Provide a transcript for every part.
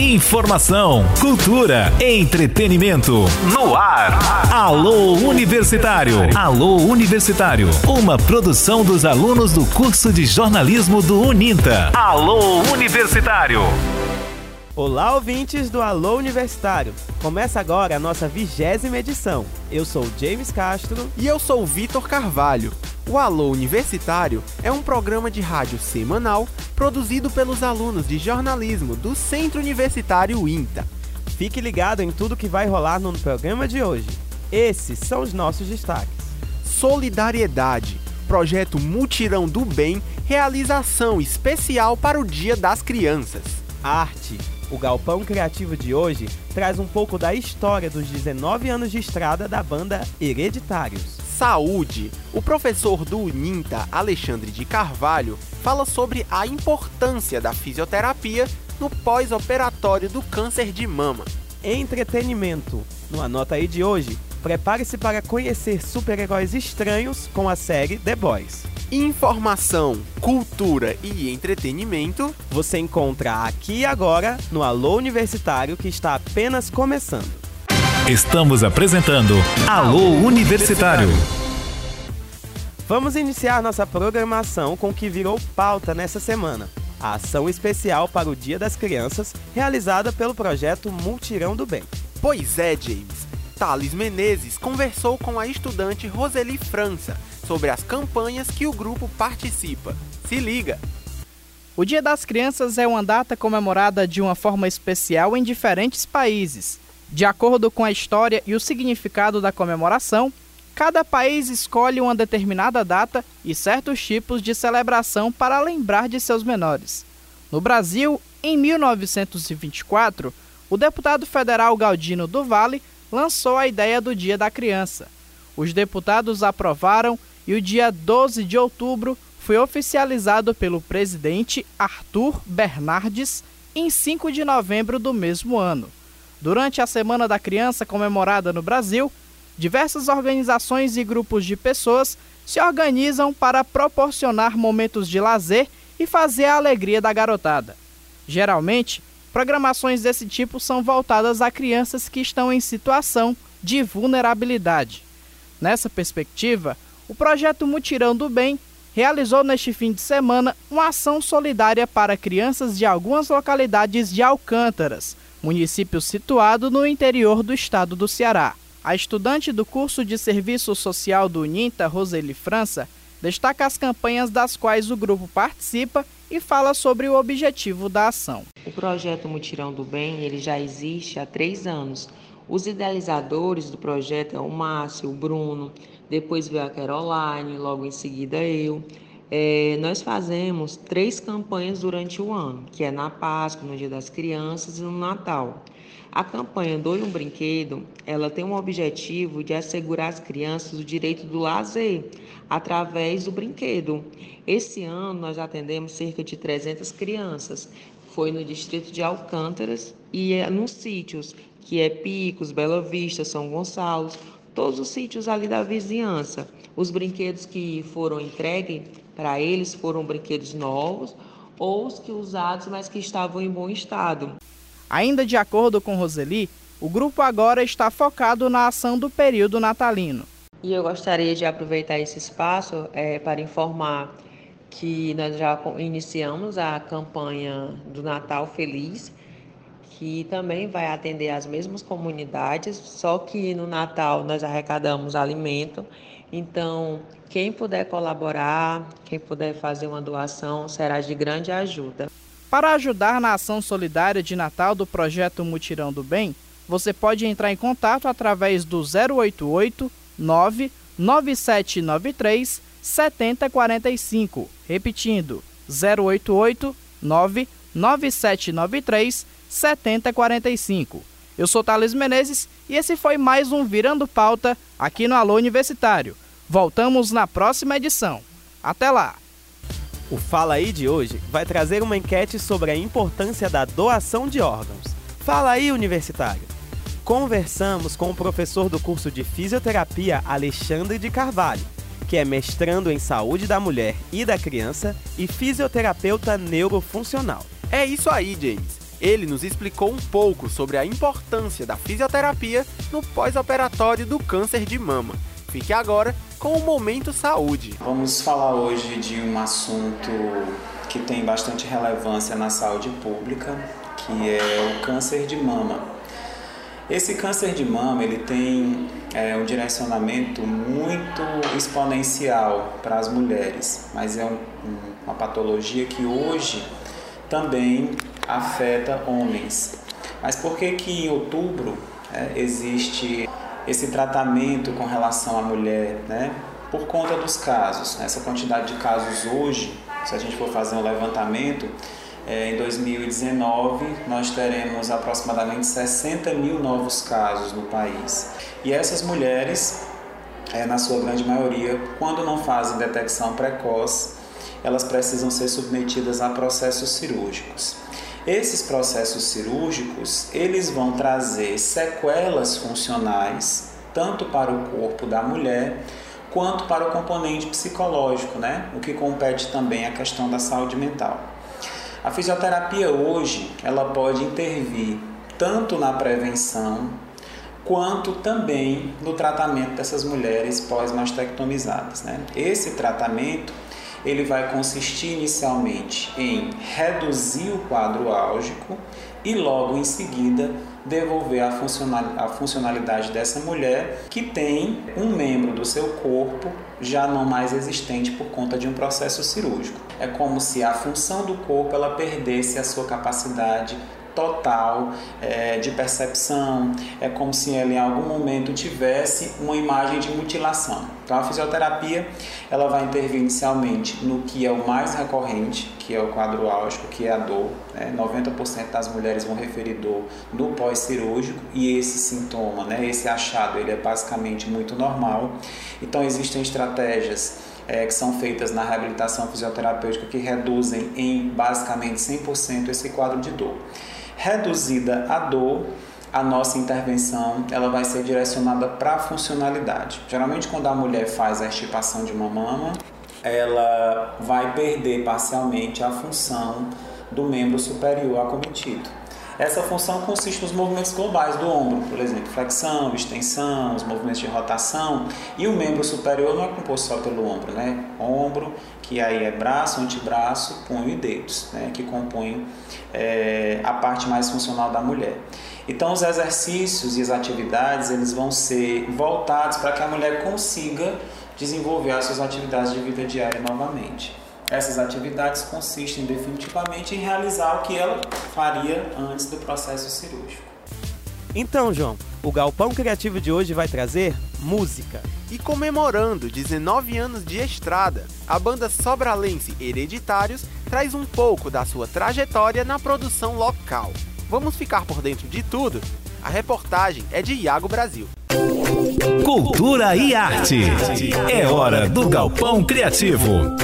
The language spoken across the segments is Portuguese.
Informação, cultura, entretenimento. No ar. Alô Universitário. Alô Universitário. Uma produção dos alunos do curso de jornalismo do Uninta. Alô Universitário. Olá, ouvintes do Alô Universitário. Começa agora a nossa vigésima edição. Eu sou James Castro e eu sou Vitor Carvalho. O Alô Universitário é um programa de rádio semanal produzido pelos alunos de jornalismo do Centro Universitário INTA. Fique ligado em tudo que vai rolar no programa de hoje. Esses são os nossos destaques: Solidariedade, projeto Mutirão do Bem, realização especial para o Dia das Crianças. Arte, o Galpão Criativo de hoje traz um pouco da história dos 19 anos de estrada da banda Hereditários. Saúde, o professor do UNINTA, Alexandre de Carvalho, fala sobre a importância da fisioterapia no pós-operatório do câncer de mama. Entretenimento, no Anota aí de hoje, prepare-se para conhecer super-heróis estranhos com a série The Boys. Informação, cultura e entretenimento você encontra aqui e agora no Alô Universitário que está apenas começando. Estamos apresentando Alô Universitário. Vamos iniciar nossa programação com o que virou pauta nessa semana. A ação especial para o Dia das Crianças, realizada pelo projeto Multirão do Bem. Pois é, James. Thales Menezes conversou com a estudante Roseli França sobre as campanhas que o grupo participa. Se liga! O Dia das Crianças é uma data comemorada de uma forma especial em diferentes países. De acordo com a história e o significado da comemoração, cada país escolhe uma determinada data e certos tipos de celebração para lembrar de seus menores. No Brasil, em 1924, o deputado federal Galdino do Vale lançou a ideia do Dia da Criança. Os deputados aprovaram e o dia 12 de outubro foi oficializado pelo presidente Arthur Bernardes em 5 de novembro do mesmo ano. Durante a Semana da Criança comemorada no Brasil, diversas organizações e grupos de pessoas se organizam para proporcionar momentos de lazer e fazer a alegria da garotada. Geralmente, programações desse tipo são voltadas a crianças que estão em situação de vulnerabilidade. Nessa perspectiva, o projeto Mutirão do Bem realizou neste fim de semana uma ação solidária para crianças de algumas localidades de Alcântaras, município situado no interior do estado do Ceará. A estudante do curso de Serviço Social do UNINTA, Roseli França, destaca as campanhas das quais o grupo participa e fala sobre o objetivo da ação. O projeto Mutirão do Bem ele já existe há três anos. Os idealizadores do projeto é o Márcio, o Bruno, depois veio a Caroline, logo em seguida eu. É, nós fazemos três campanhas durante o ano, que é na Páscoa, no Dia das Crianças e no Natal. A campanha Doe um Brinquedo, ela tem um objetivo de assegurar às crianças o direito do lazer através do brinquedo. Esse ano nós atendemos cerca de 300 crianças. Foi no distrito de Alcântaras e é nos sítios, que é Picos, Bela Vista, São Gonçalo, todos os sítios ali da vizinhança. Os brinquedos que foram entregues para eles foram brinquedos novos ou os que usados, mas que estavam em bom estado. Ainda de acordo com Roseli, o grupo agora está focado na ação do período natalino. E eu gostaria de aproveitar esse espaço é, para informar que nós já iniciamos a campanha do Natal Feliz, que também vai atender as mesmas comunidades, só que no Natal nós arrecadamos alimento. Então, quem puder colaborar, quem puder fazer uma doação, será de grande ajuda. Para ajudar na ação solidária de Natal do projeto Mutirão do Bem, você pode entrar em contato através do 088 99793 7045. Repetindo, 088 99793 7045. Eu sou Thales Menezes e esse foi mais um Virando Pauta aqui no Alô Universitário. Voltamos na próxima edição. Até lá! O Fala aí de hoje vai trazer uma enquete sobre a importância da doação de órgãos. Fala aí, universitário! Conversamos com o professor do curso de fisioterapia Alexandre de Carvalho, que é mestrando em saúde da mulher e da criança e fisioterapeuta neurofuncional. É isso aí, James. Ele nos explicou um pouco sobre a importância da fisioterapia no pós-operatório do câncer de mama. Fique agora com o Momento Saúde. Vamos falar hoje de um assunto que tem bastante relevância na saúde pública, que é o câncer de mama. Esse câncer de mama ele tem é, um direcionamento muito exponencial para as mulheres, mas é um, um, uma patologia que hoje também afeta homens. Mas por que que em outubro é, existe esse tratamento com relação à mulher, né? Por conta dos casos. Essa quantidade de casos hoje, se a gente for fazer um levantamento, é, em 2019 nós teremos aproximadamente 60 mil novos casos no país. E essas mulheres, é, na sua grande maioria, quando não fazem detecção precoce, elas precisam ser submetidas a processos cirúrgicos. Esses processos cirúrgicos, eles vão trazer sequelas funcionais tanto para o corpo da mulher quanto para o componente psicológico, né? O que compete também à questão da saúde mental. A fisioterapia hoje, ela pode intervir tanto na prevenção quanto também no tratamento dessas mulheres pós-mastectomizadas, né? Esse tratamento ele vai consistir inicialmente em reduzir o quadro álgico e logo em seguida devolver a, a funcionalidade dessa mulher que tem um membro do seu corpo já não mais existente por conta de um processo cirúrgico. É como se a função do corpo ela perdesse a sua capacidade total é, de percepção, é como se ele em algum momento tivesse uma imagem de mutilação. Então a fisioterapia ela vai intervir inicialmente no que é o mais recorrente, que é o quadro álgico, que é a dor. Né? 90% das mulheres vão referir dor no pós-cirúrgico e esse sintoma, né? esse achado, ele é basicamente muito normal. Então existem estratégias é, que são feitas na reabilitação fisioterapêutica que reduzem em basicamente 100% esse quadro de dor. Reduzida a dor, a nossa intervenção ela vai ser direcionada para a funcionalidade. Geralmente, quando a mulher faz a estipação de uma mama, ela vai perder parcialmente a função do membro superior acometido. Essa função consiste nos movimentos globais do ombro, por exemplo, flexão, extensão, os movimentos de rotação, e o membro superior não é composto só pelo ombro, né? Ombro, que aí é braço, antebraço, punho e dedos, né? que compõem é, a parte mais funcional da mulher. Então, os exercícios e as atividades eles vão ser voltados para que a mulher consiga desenvolver as suas atividades de vida diária novamente. Essas atividades consistem definitivamente em realizar o que ela faria antes do processo cirúrgico. Então, João, o Galpão Criativo de hoje vai trazer música. E comemorando 19 anos de estrada, a banda sobralense Hereditários traz um pouco da sua trajetória na produção local. Vamos ficar por dentro de tudo? A reportagem é de Iago Brasil. Cultura e arte. É hora do Galpão Criativo.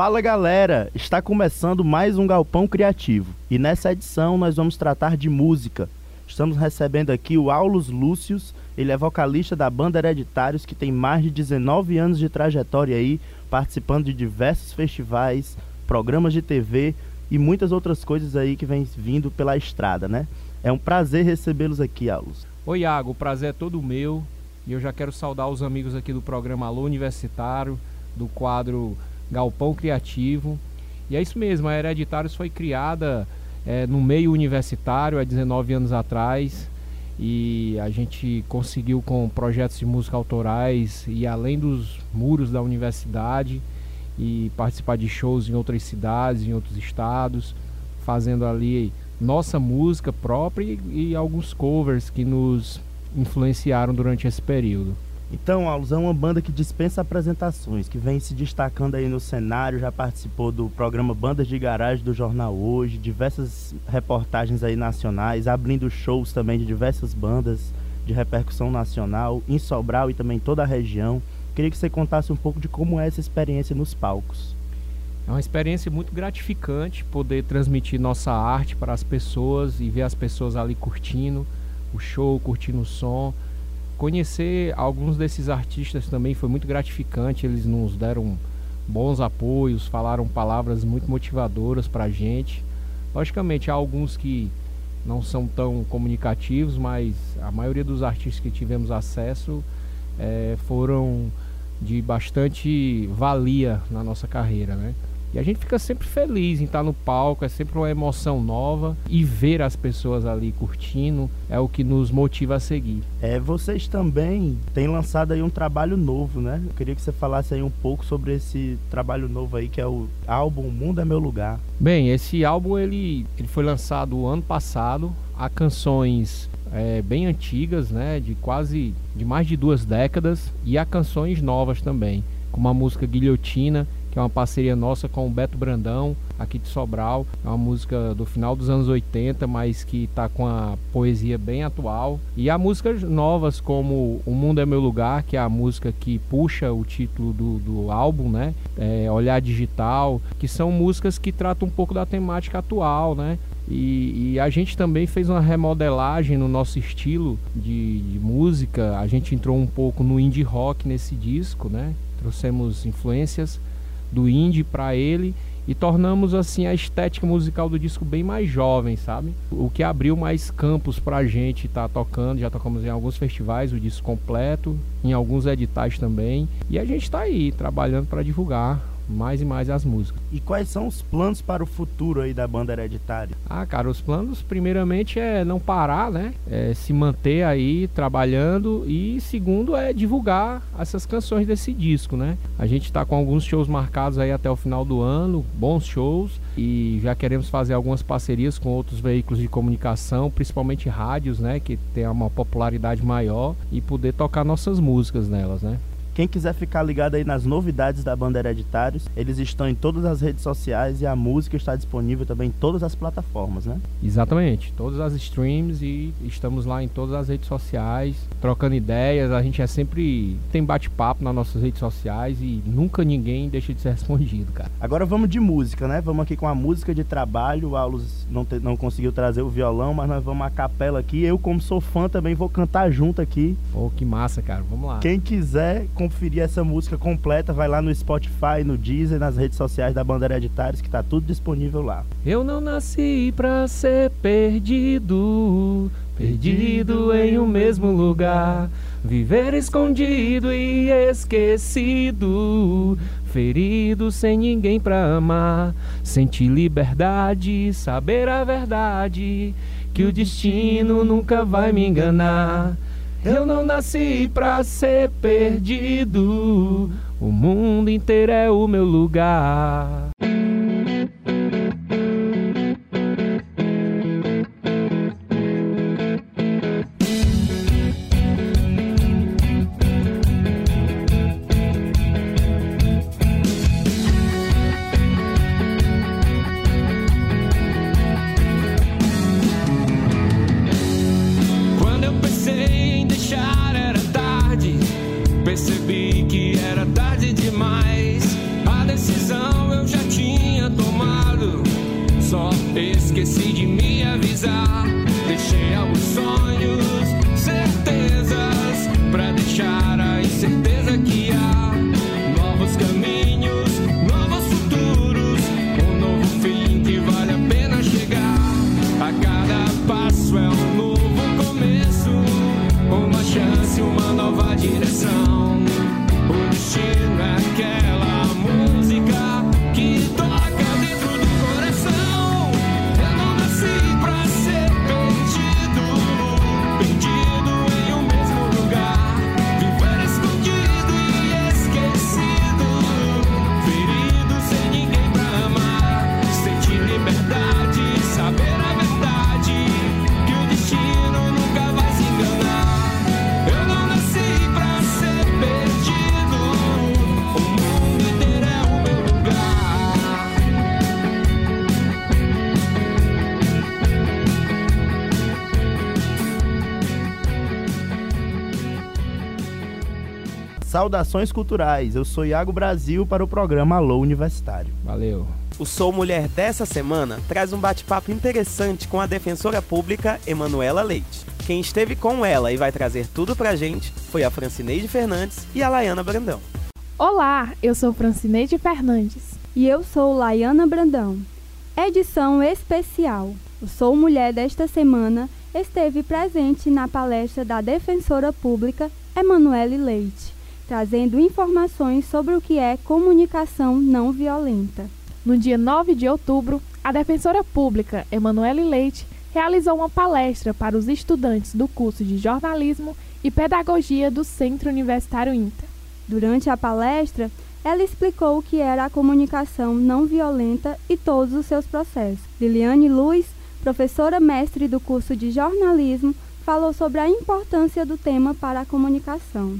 Fala galera, está começando mais um Galpão Criativo e nessa edição nós vamos tratar de música. Estamos recebendo aqui o Aulus Lúcius, ele é vocalista da banda Hereditários que tem mais de 19 anos de trajetória aí, participando de diversos festivais, programas de TV e muitas outras coisas aí que vem vindo pela estrada, né? É um prazer recebê-los aqui, Aulus. Oi, Iago, o prazer é todo meu e eu já quero saudar os amigos aqui do programa Alô Universitário, do quadro Galpão Criativo. E é isso mesmo, a Hereditários foi criada é, no meio universitário há 19 anos atrás e a gente conseguiu com projetos de música autorais e além dos muros da universidade e participar de shows em outras cidades, em outros estados, fazendo ali nossa música própria e, e alguns covers que nos influenciaram durante esse período. Então, Aulus é uma banda que dispensa apresentações, que vem se destacando aí no cenário, já participou do programa Bandas de Garagem do Jornal Hoje, diversas reportagens aí nacionais, abrindo shows também de diversas bandas de repercussão nacional, em Sobral e também toda a região. Queria que você contasse um pouco de como é essa experiência nos palcos. É uma experiência muito gratificante poder transmitir nossa arte para as pessoas e ver as pessoas ali curtindo o show, curtindo o som conhecer alguns desses artistas também foi muito gratificante. Eles nos deram bons apoios, falaram palavras muito motivadoras para a gente, Logicamente, há alguns que não são tão comunicativos, mas a maioria dos artistas que tivemos acesso é, foram de bastante valia na nossa carreira, né? E a gente fica sempre feliz em estar no palco, é sempre uma emoção nova e ver as pessoas ali curtindo é o que nos motiva a seguir. É, vocês também têm lançado aí um trabalho novo, né? Eu queria que você falasse aí um pouco sobre esse trabalho novo aí que é o álbum Mundo é Meu Lugar. Bem, esse álbum ele, ele foi lançado ano passado. Há canções é, bem antigas, né? De quase de mais de duas décadas e há canções novas também, como a música Guilhotina que é uma parceria nossa com o Beto Brandão, aqui de Sobral. É uma música do final dos anos 80, mas que está com a poesia bem atual. E há músicas novas como O Mundo é Meu Lugar, que é a música que puxa o título do, do álbum, né? É, Olhar Digital, que são músicas que tratam um pouco da temática atual, né? E, e, a gente também fez uma remodelagem no nosso estilo de, de, música. A gente entrou um pouco no indie rock nesse disco, né? Trouxemos influências do indie para ele e tornamos assim a estética musical do disco bem mais jovem, sabe? O que abriu mais campos pra gente estar tá tocando, já tocamos em alguns festivais o disco completo, em alguns editais também, e a gente está aí trabalhando para divulgar mais e mais as músicas. E quais são os planos para o futuro aí da banda hereditária? Ah, cara, os planos primeiramente é não parar, né? É se manter aí trabalhando e segundo é divulgar essas canções desse disco, né? A gente está com alguns shows marcados aí até o final do ano, bons shows e já queremos fazer algumas parcerias com outros veículos de comunicação, principalmente rádios, né, que tem uma popularidade maior e poder tocar nossas músicas nelas, né? Quem quiser ficar ligado aí nas novidades da banda Hereditários, eles estão em todas as redes sociais e a música está disponível também em todas as plataformas, né? Exatamente, todas as streams e estamos lá em todas as redes sociais, trocando ideias. A gente é sempre tem bate-papo nas nossas redes sociais e nunca ninguém deixa de ser respondido, cara. Agora vamos de música, né? Vamos aqui com a música de trabalho. O Aulos não, te, não conseguiu trazer o violão, mas nós vamos a capela aqui. Eu, como sou fã, também vou cantar junto aqui. Pô, que massa, cara. Vamos lá. Quem quiser conferir essa música completa, vai lá no Spotify, no Deezer, nas redes sociais da Banda Hereditários, que tá tudo disponível lá. Eu não nasci pra ser perdido, perdido em um mesmo lugar. Viver escondido e esquecido, ferido sem ninguém pra amar. Sentir liberdade, saber a verdade, que o destino nunca vai me enganar. Eu não nasci pra ser perdido. O mundo inteiro é o meu lugar. Saudações culturais. Eu sou Iago Brasil para o programa Alô Universitário. Valeu. O Sou Mulher dessa semana traz um bate-papo interessante com a defensora pública Emanuela Leite. Quem esteve com ela e vai trazer tudo pra gente foi a Francineide Fernandes e a Laiana Brandão. Olá, eu sou Francineide Fernandes. E eu sou Laiana Brandão. Edição especial. O Sou Mulher desta semana esteve presente na palestra da defensora pública Emanuele Leite, trazendo informações sobre o que é comunicação não violenta. No dia 9 de outubro, a defensora pública Emanuele Leite realizou uma palestra para os estudantes do curso de jornalismo e pedagogia do Centro Universitário INTA. Durante a palestra, ela explicou o que era a comunicação não violenta e todos os seus processos. Liliane Luz, professora mestre do curso de jornalismo, falou sobre a importância do tema para a comunicação.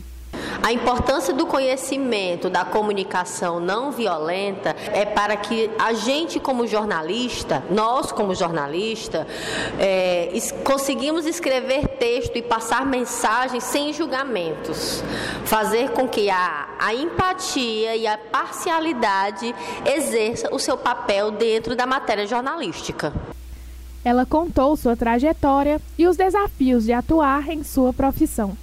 A importância do conhecimento da comunicação não violenta é para que a gente, como jornalista, nós, como jornalista, é, conseguimos escrever texto e passar mensagens sem julgamentos. Fazer com que a, a empatia e a parcialidade exerça o seu papel dentro da matéria jornalística. Ela contou sua trajetória e os desafios de atuar em sua profissão.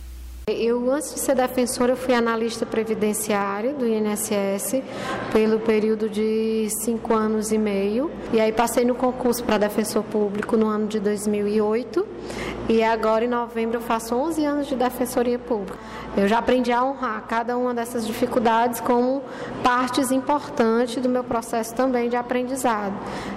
Eu, antes de ser defensora, fui analista previdenciário do INSS pelo período de cinco anos e meio. E aí passei no concurso para defensor público no ano de 2008. E agora, em novembro, eu faço 11 anos de defensoria pública. Eu já aprendi a honrar cada uma dessas dificuldades como partes importantes do meu processo também de aprendizado.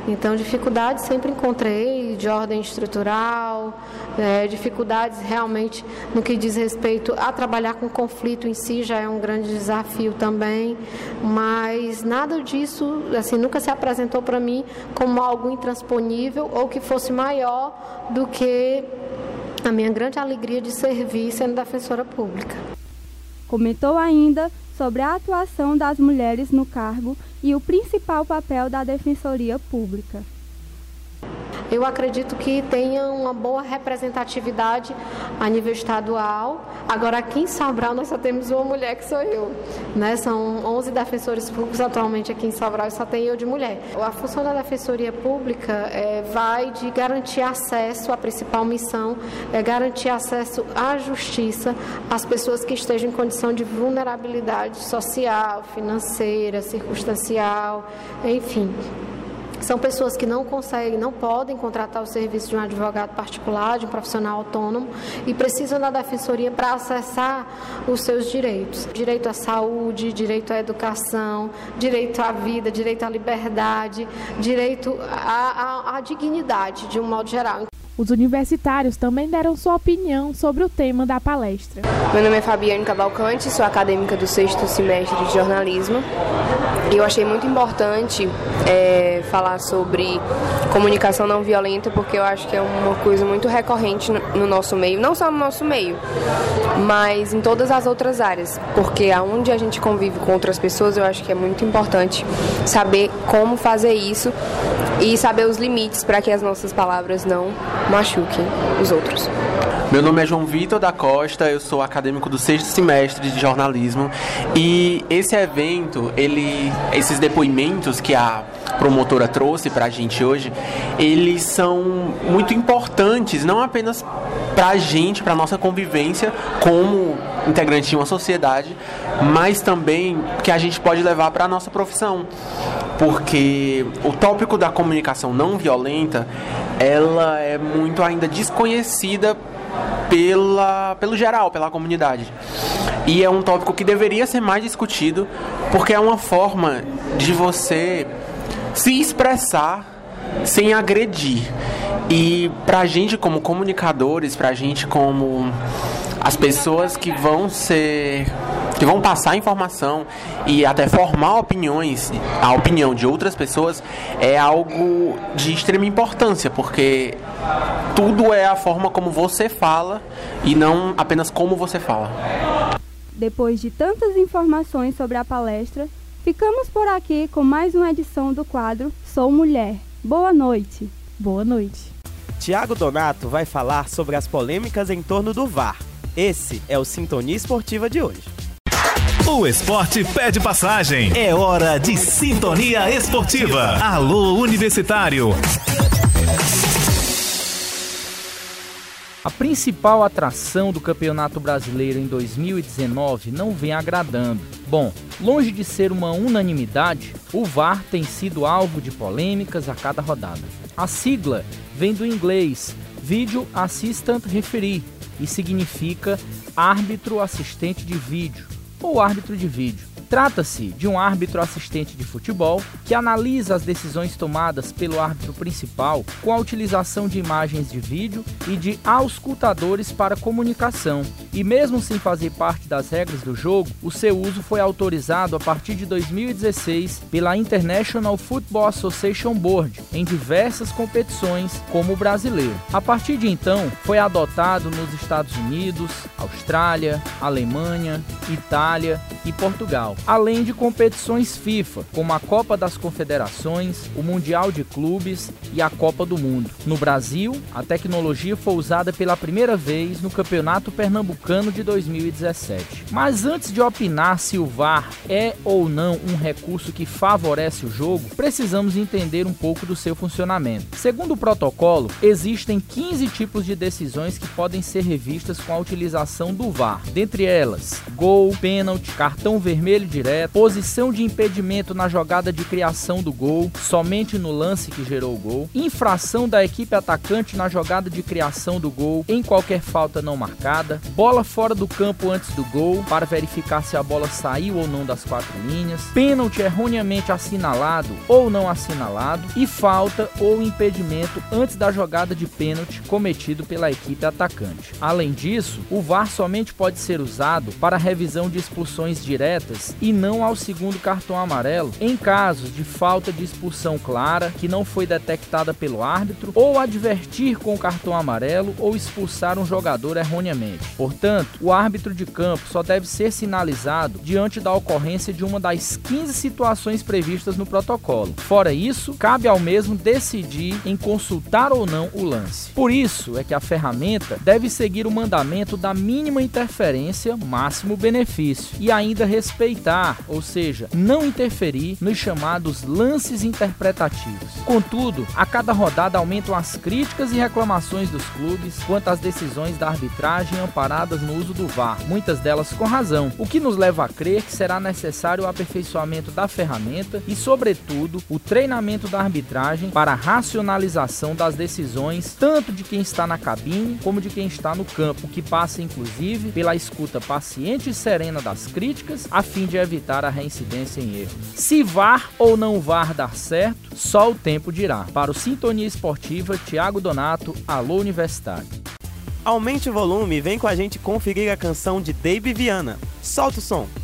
Então, dificuldades sempre encontrei, de ordem estrutural, é, dificuldades realmente no que diz respeito a trabalhar com conflito em si já é um grande desafio também, mas nada disso assim nunca se apresentou para mim como algo intransponível ou que fosse maior do que a minha grande alegria de servir sendo defensora pública. Comentou ainda sobre a atuação das mulheres no cargo e o principal papel da Defensoria Pública eu acredito que tenha uma boa representatividade a nível estadual. Agora, aqui em Sobral, nós só temos uma mulher que sou eu. Né? São 11 defensores públicos atualmente aqui em Sobral e só tem eu de mulher. A função da Defensoria Pública é, vai de garantir acesso, a principal missão é garantir acesso à justiça às pessoas que estejam em condição de vulnerabilidade social, financeira, circunstancial, enfim. São pessoas que não conseguem, não podem contratar o serviço de um advogado particular, de um profissional autônomo e precisam da defensoria para acessar os seus direitos. Direito à saúde, direito à educação, direito à vida, direito à liberdade, direito à, à, à dignidade, de um modo geral. Os universitários também deram sua opinião sobre o tema da palestra. Meu nome é Fabiane Cavalcante, sou acadêmica do sexto semestre de jornalismo. E eu achei muito importante é, falar sobre comunicação não violenta, porque eu acho que é uma coisa muito recorrente no, no nosso meio, não só no nosso meio, mas em todas as outras áreas, porque aonde a gente convive com outras pessoas, eu acho que é muito importante saber como fazer isso e saber os limites para que as nossas palavras não machuquem os outros. Meu nome é João Vitor da Costa, eu sou acadêmico do sexto semestre de jornalismo. E esse evento, ele, esses depoimentos que a promotora trouxe para a gente hoje, eles são muito importantes, não apenas para a gente, para nossa convivência como integrante de uma sociedade, mas também que a gente pode levar para a nossa profissão, porque o tópico da comunicação não violenta, ela é muito ainda desconhecida pela, pelo geral, pela comunidade. E é um tópico que deveria ser mais discutido, porque é uma forma de você se expressar sem agredir. E pra gente como comunicadores, pra gente como as pessoas que vão ser que vão passar informação e até formar opiniões, a opinião de outras pessoas é algo de extrema importância, porque tudo é a forma como você fala e não apenas como você fala. Depois de tantas informações sobre a palestra, ficamos por aqui com mais uma edição do quadro Sou Mulher. Boa noite. Boa noite. Tiago Donato vai falar sobre as polêmicas em torno do VAR. Esse é o Sintonia Esportiva de hoje. O esporte pede passagem. É hora de Sintonia Esportiva. Alô Universitário. A principal atração do Campeonato Brasileiro em 2019 não vem agradando. Bom, longe de ser uma unanimidade, o VAR tem sido alvo de polêmicas a cada rodada. A sigla vem do inglês Video Assistant Referee e significa árbitro assistente de vídeo ou árbitro de vídeo. Trata-se de um árbitro assistente de futebol que analisa as decisões tomadas pelo árbitro principal com a utilização de imagens de vídeo e de auscultadores para comunicação. E mesmo sem fazer parte das regras do jogo, o seu uso foi autorizado a partir de 2016 pela International Football Association Board em diversas competições, como o brasileiro. A partir de então, foi adotado nos Estados Unidos, Austrália, Alemanha, Itália e Portugal além de competições FIFA, como a Copa das Confederações, o Mundial de Clubes e a Copa do Mundo. No Brasil, a tecnologia foi usada pela primeira vez no Campeonato Pernambucano de 2017. Mas antes de opinar se o VAR é ou não um recurso que favorece o jogo, precisamos entender um pouco do seu funcionamento. Segundo o protocolo, existem 15 tipos de decisões que podem ser revistas com a utilização do VAR, dentre elas gol, pênalti, cartão vermelho direto, posição de impedimento na jogada de criação do gol, somente no lance que gerou o gol, infração da equipe atacante na jogada de criação do gol em qualquer falta não marcada, bola fora do campo antes do gol para verificar se a bola saiu ou não das quatro linhas, pênalti erroneamente assinalado ou não assinalado. E falta ou impedimento antes da jogada de pênalti cometido pela equipe atacante. Além disso, o VAR somente pode ser usado para revisão de expulsões diretas e não ao segundo cartão amarelo em casos de falta de expulsão clara que não foi detectada pelo árbitro ou advertir com o cartão amarelo ou expulsar um jogador erroneamente. Portanto, o árbitro de campo só deve ser sinalizado diante da ocorrência de uma das 15 situações previstas no protocolo. Fora isso, cabe ao mesmo decidir em consultar ou não o lance. Por isso é que a ferramenta deve seguir o mandamento da mínima interferência, máximo benefício e ainda respeitar ou seja, não interferir nos chamados lances interpretativos. Contudo, a cada rodada aumentam as críticas e reclamações dos clubes quanto às decisões da arbitragem amparadas no uso do VAR, muitas delas com razão, o que nos leva a crer que será necessário o aperfeiçoamento da ferramenta e, sobretudo, o treinamento da arbitragem para a racionalização das decisões, tanto de quem está na cabine como de quem está no campo, que passa inclusive pela escuta paciente e serena das críticas, a fim de evitar a reincidência em erro. Se VAR ou não VAR dar certo, só o tempo dirá. Para o Sintonia Esportiva, Tiago Donato, Alô Universitário. Aumente o volume e vem com a gente conferir a canção de Dave Viana. Solta o som!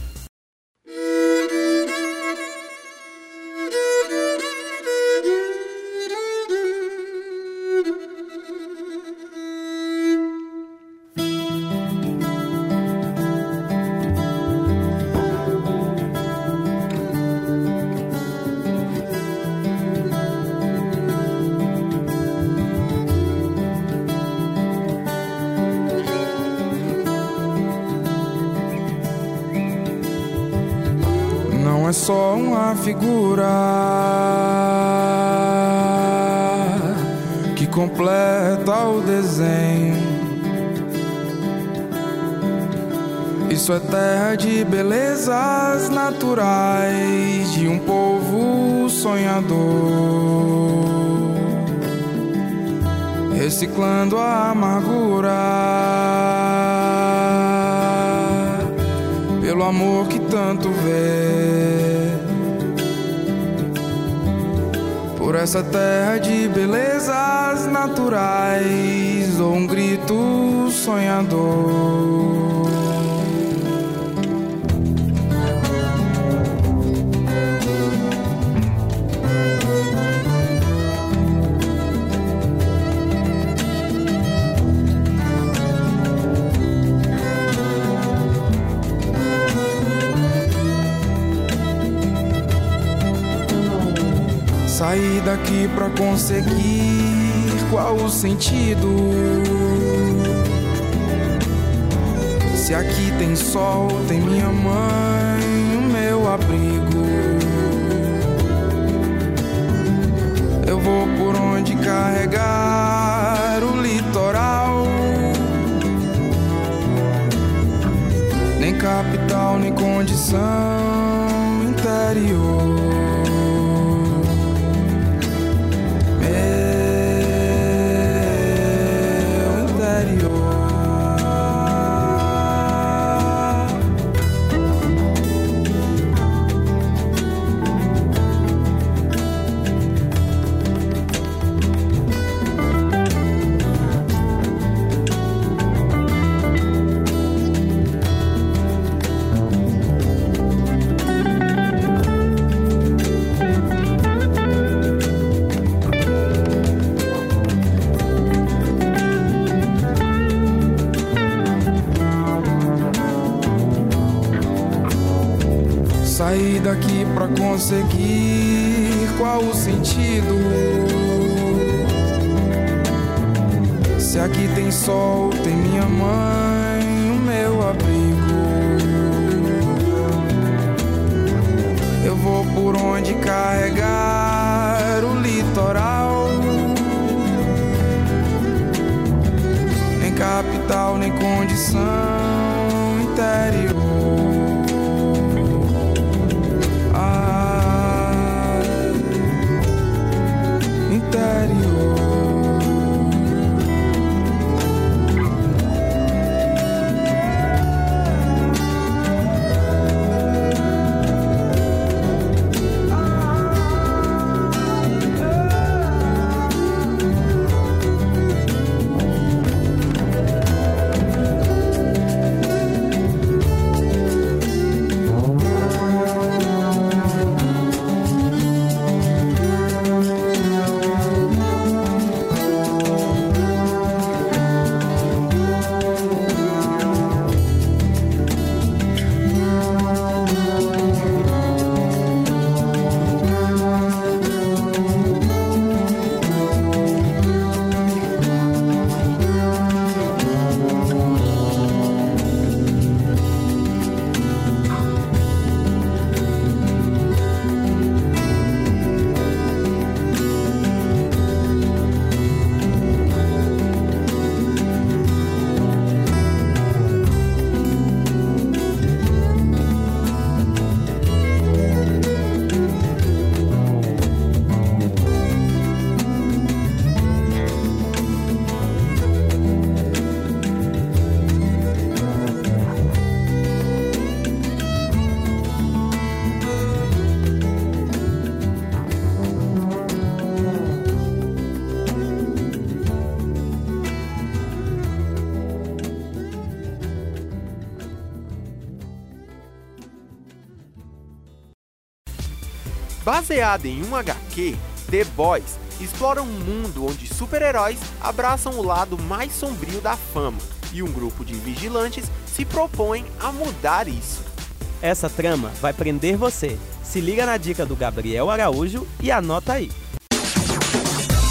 Isso é terra de belezas naturais de um povo sonhador, reciclando a amargura pelo amor que tanto vê. Por essa terra de belezas naturais, ou um grito sonhador. Sair daqui pra conseguir qual o sentido? Se aqui tem sol, tem minha mãe, o meu abrigo. Eu vou por onde carregar o litoral. Nem capital, nem condição interior. Daqui pra conseguir qual o sentido? Se aqui tem sol, tem minha mãe, o meu abrigo. Eu vou por onde carregar o litoral. Nem capital, nem condição interior. Baseada em um HQ, The Boys explora um mundo onde super-heróis abraçam o lado mais sombrio da fama e um grupo de vigilantes se propõe a mudar isso. Essa trama vai prender você. Se liga na dica do Gabriel Araújo e anota aí.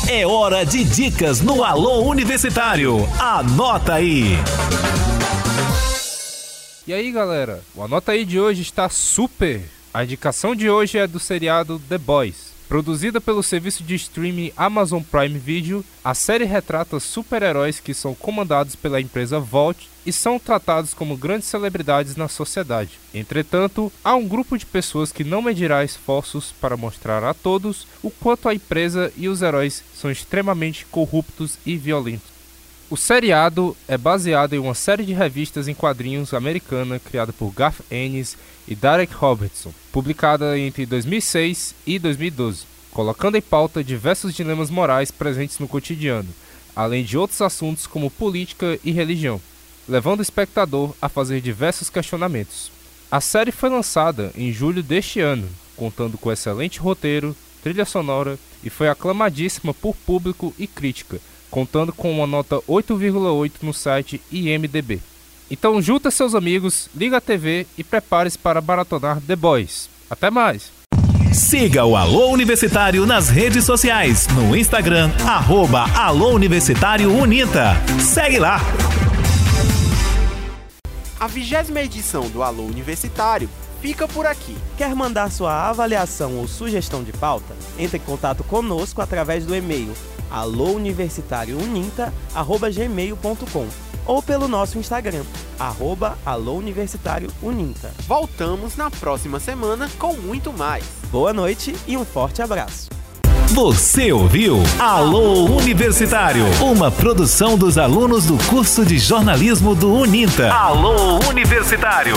É hora de dicas no Alô Universitário. Anota aí. E aí, galera? O Anota aí de hoje está super. A indicação de hoje é do seriado The Boys. Produzida pelo serviço de streaming Amazon Prime Video, a série retrata super-heróis que são comandados pela empresa Vault e são tratados como grandes celebridades na sociedade. Entretanto, há um grupo de pessoas que não medirá esforços para mostrar a todos o quanto a empresa e os heróis são extremamente corruptos e violentos. O seriado é baseado em uma série de revistas em quadrinhos americana criada por Garth Ennis e Derek Robertson, publicada entre 2006 e 2012, colocando em pauta diversos dilemas morais presentes no cotidiano, além de outros assuntos como política e religião, levando o espectador a fazer diversos questionamentos. A série foi lançada em julho deste ano, contando com excelente roteiro, trilha sonora e foi aclamadíssima por público e crítica contando com uma nota 8,8 no site IMDB. Então junta seus amigos, liga a TV e prepare-se para maratonar The Boys. Até mais! Siga o Alô Universitário nas redes sociais, no Instagram, arroba Alô Universitário Unita. Segue lá! A vigésima edição do Alô Universitário fica por aqui. Quer mandar sua avaliação ou sugestão de pauta? Entre em contato conosco através do e-mail alôuniversitariouninta.gmail.com ou pelo nosso Instagram, arroba. Voltamos na próxima semana com muito mais. Boa noite e um forte abraço. Você ouviu Alô Universitário, uma produção dos alunos do curso de jornalismo do Uninta. Alô Universitário.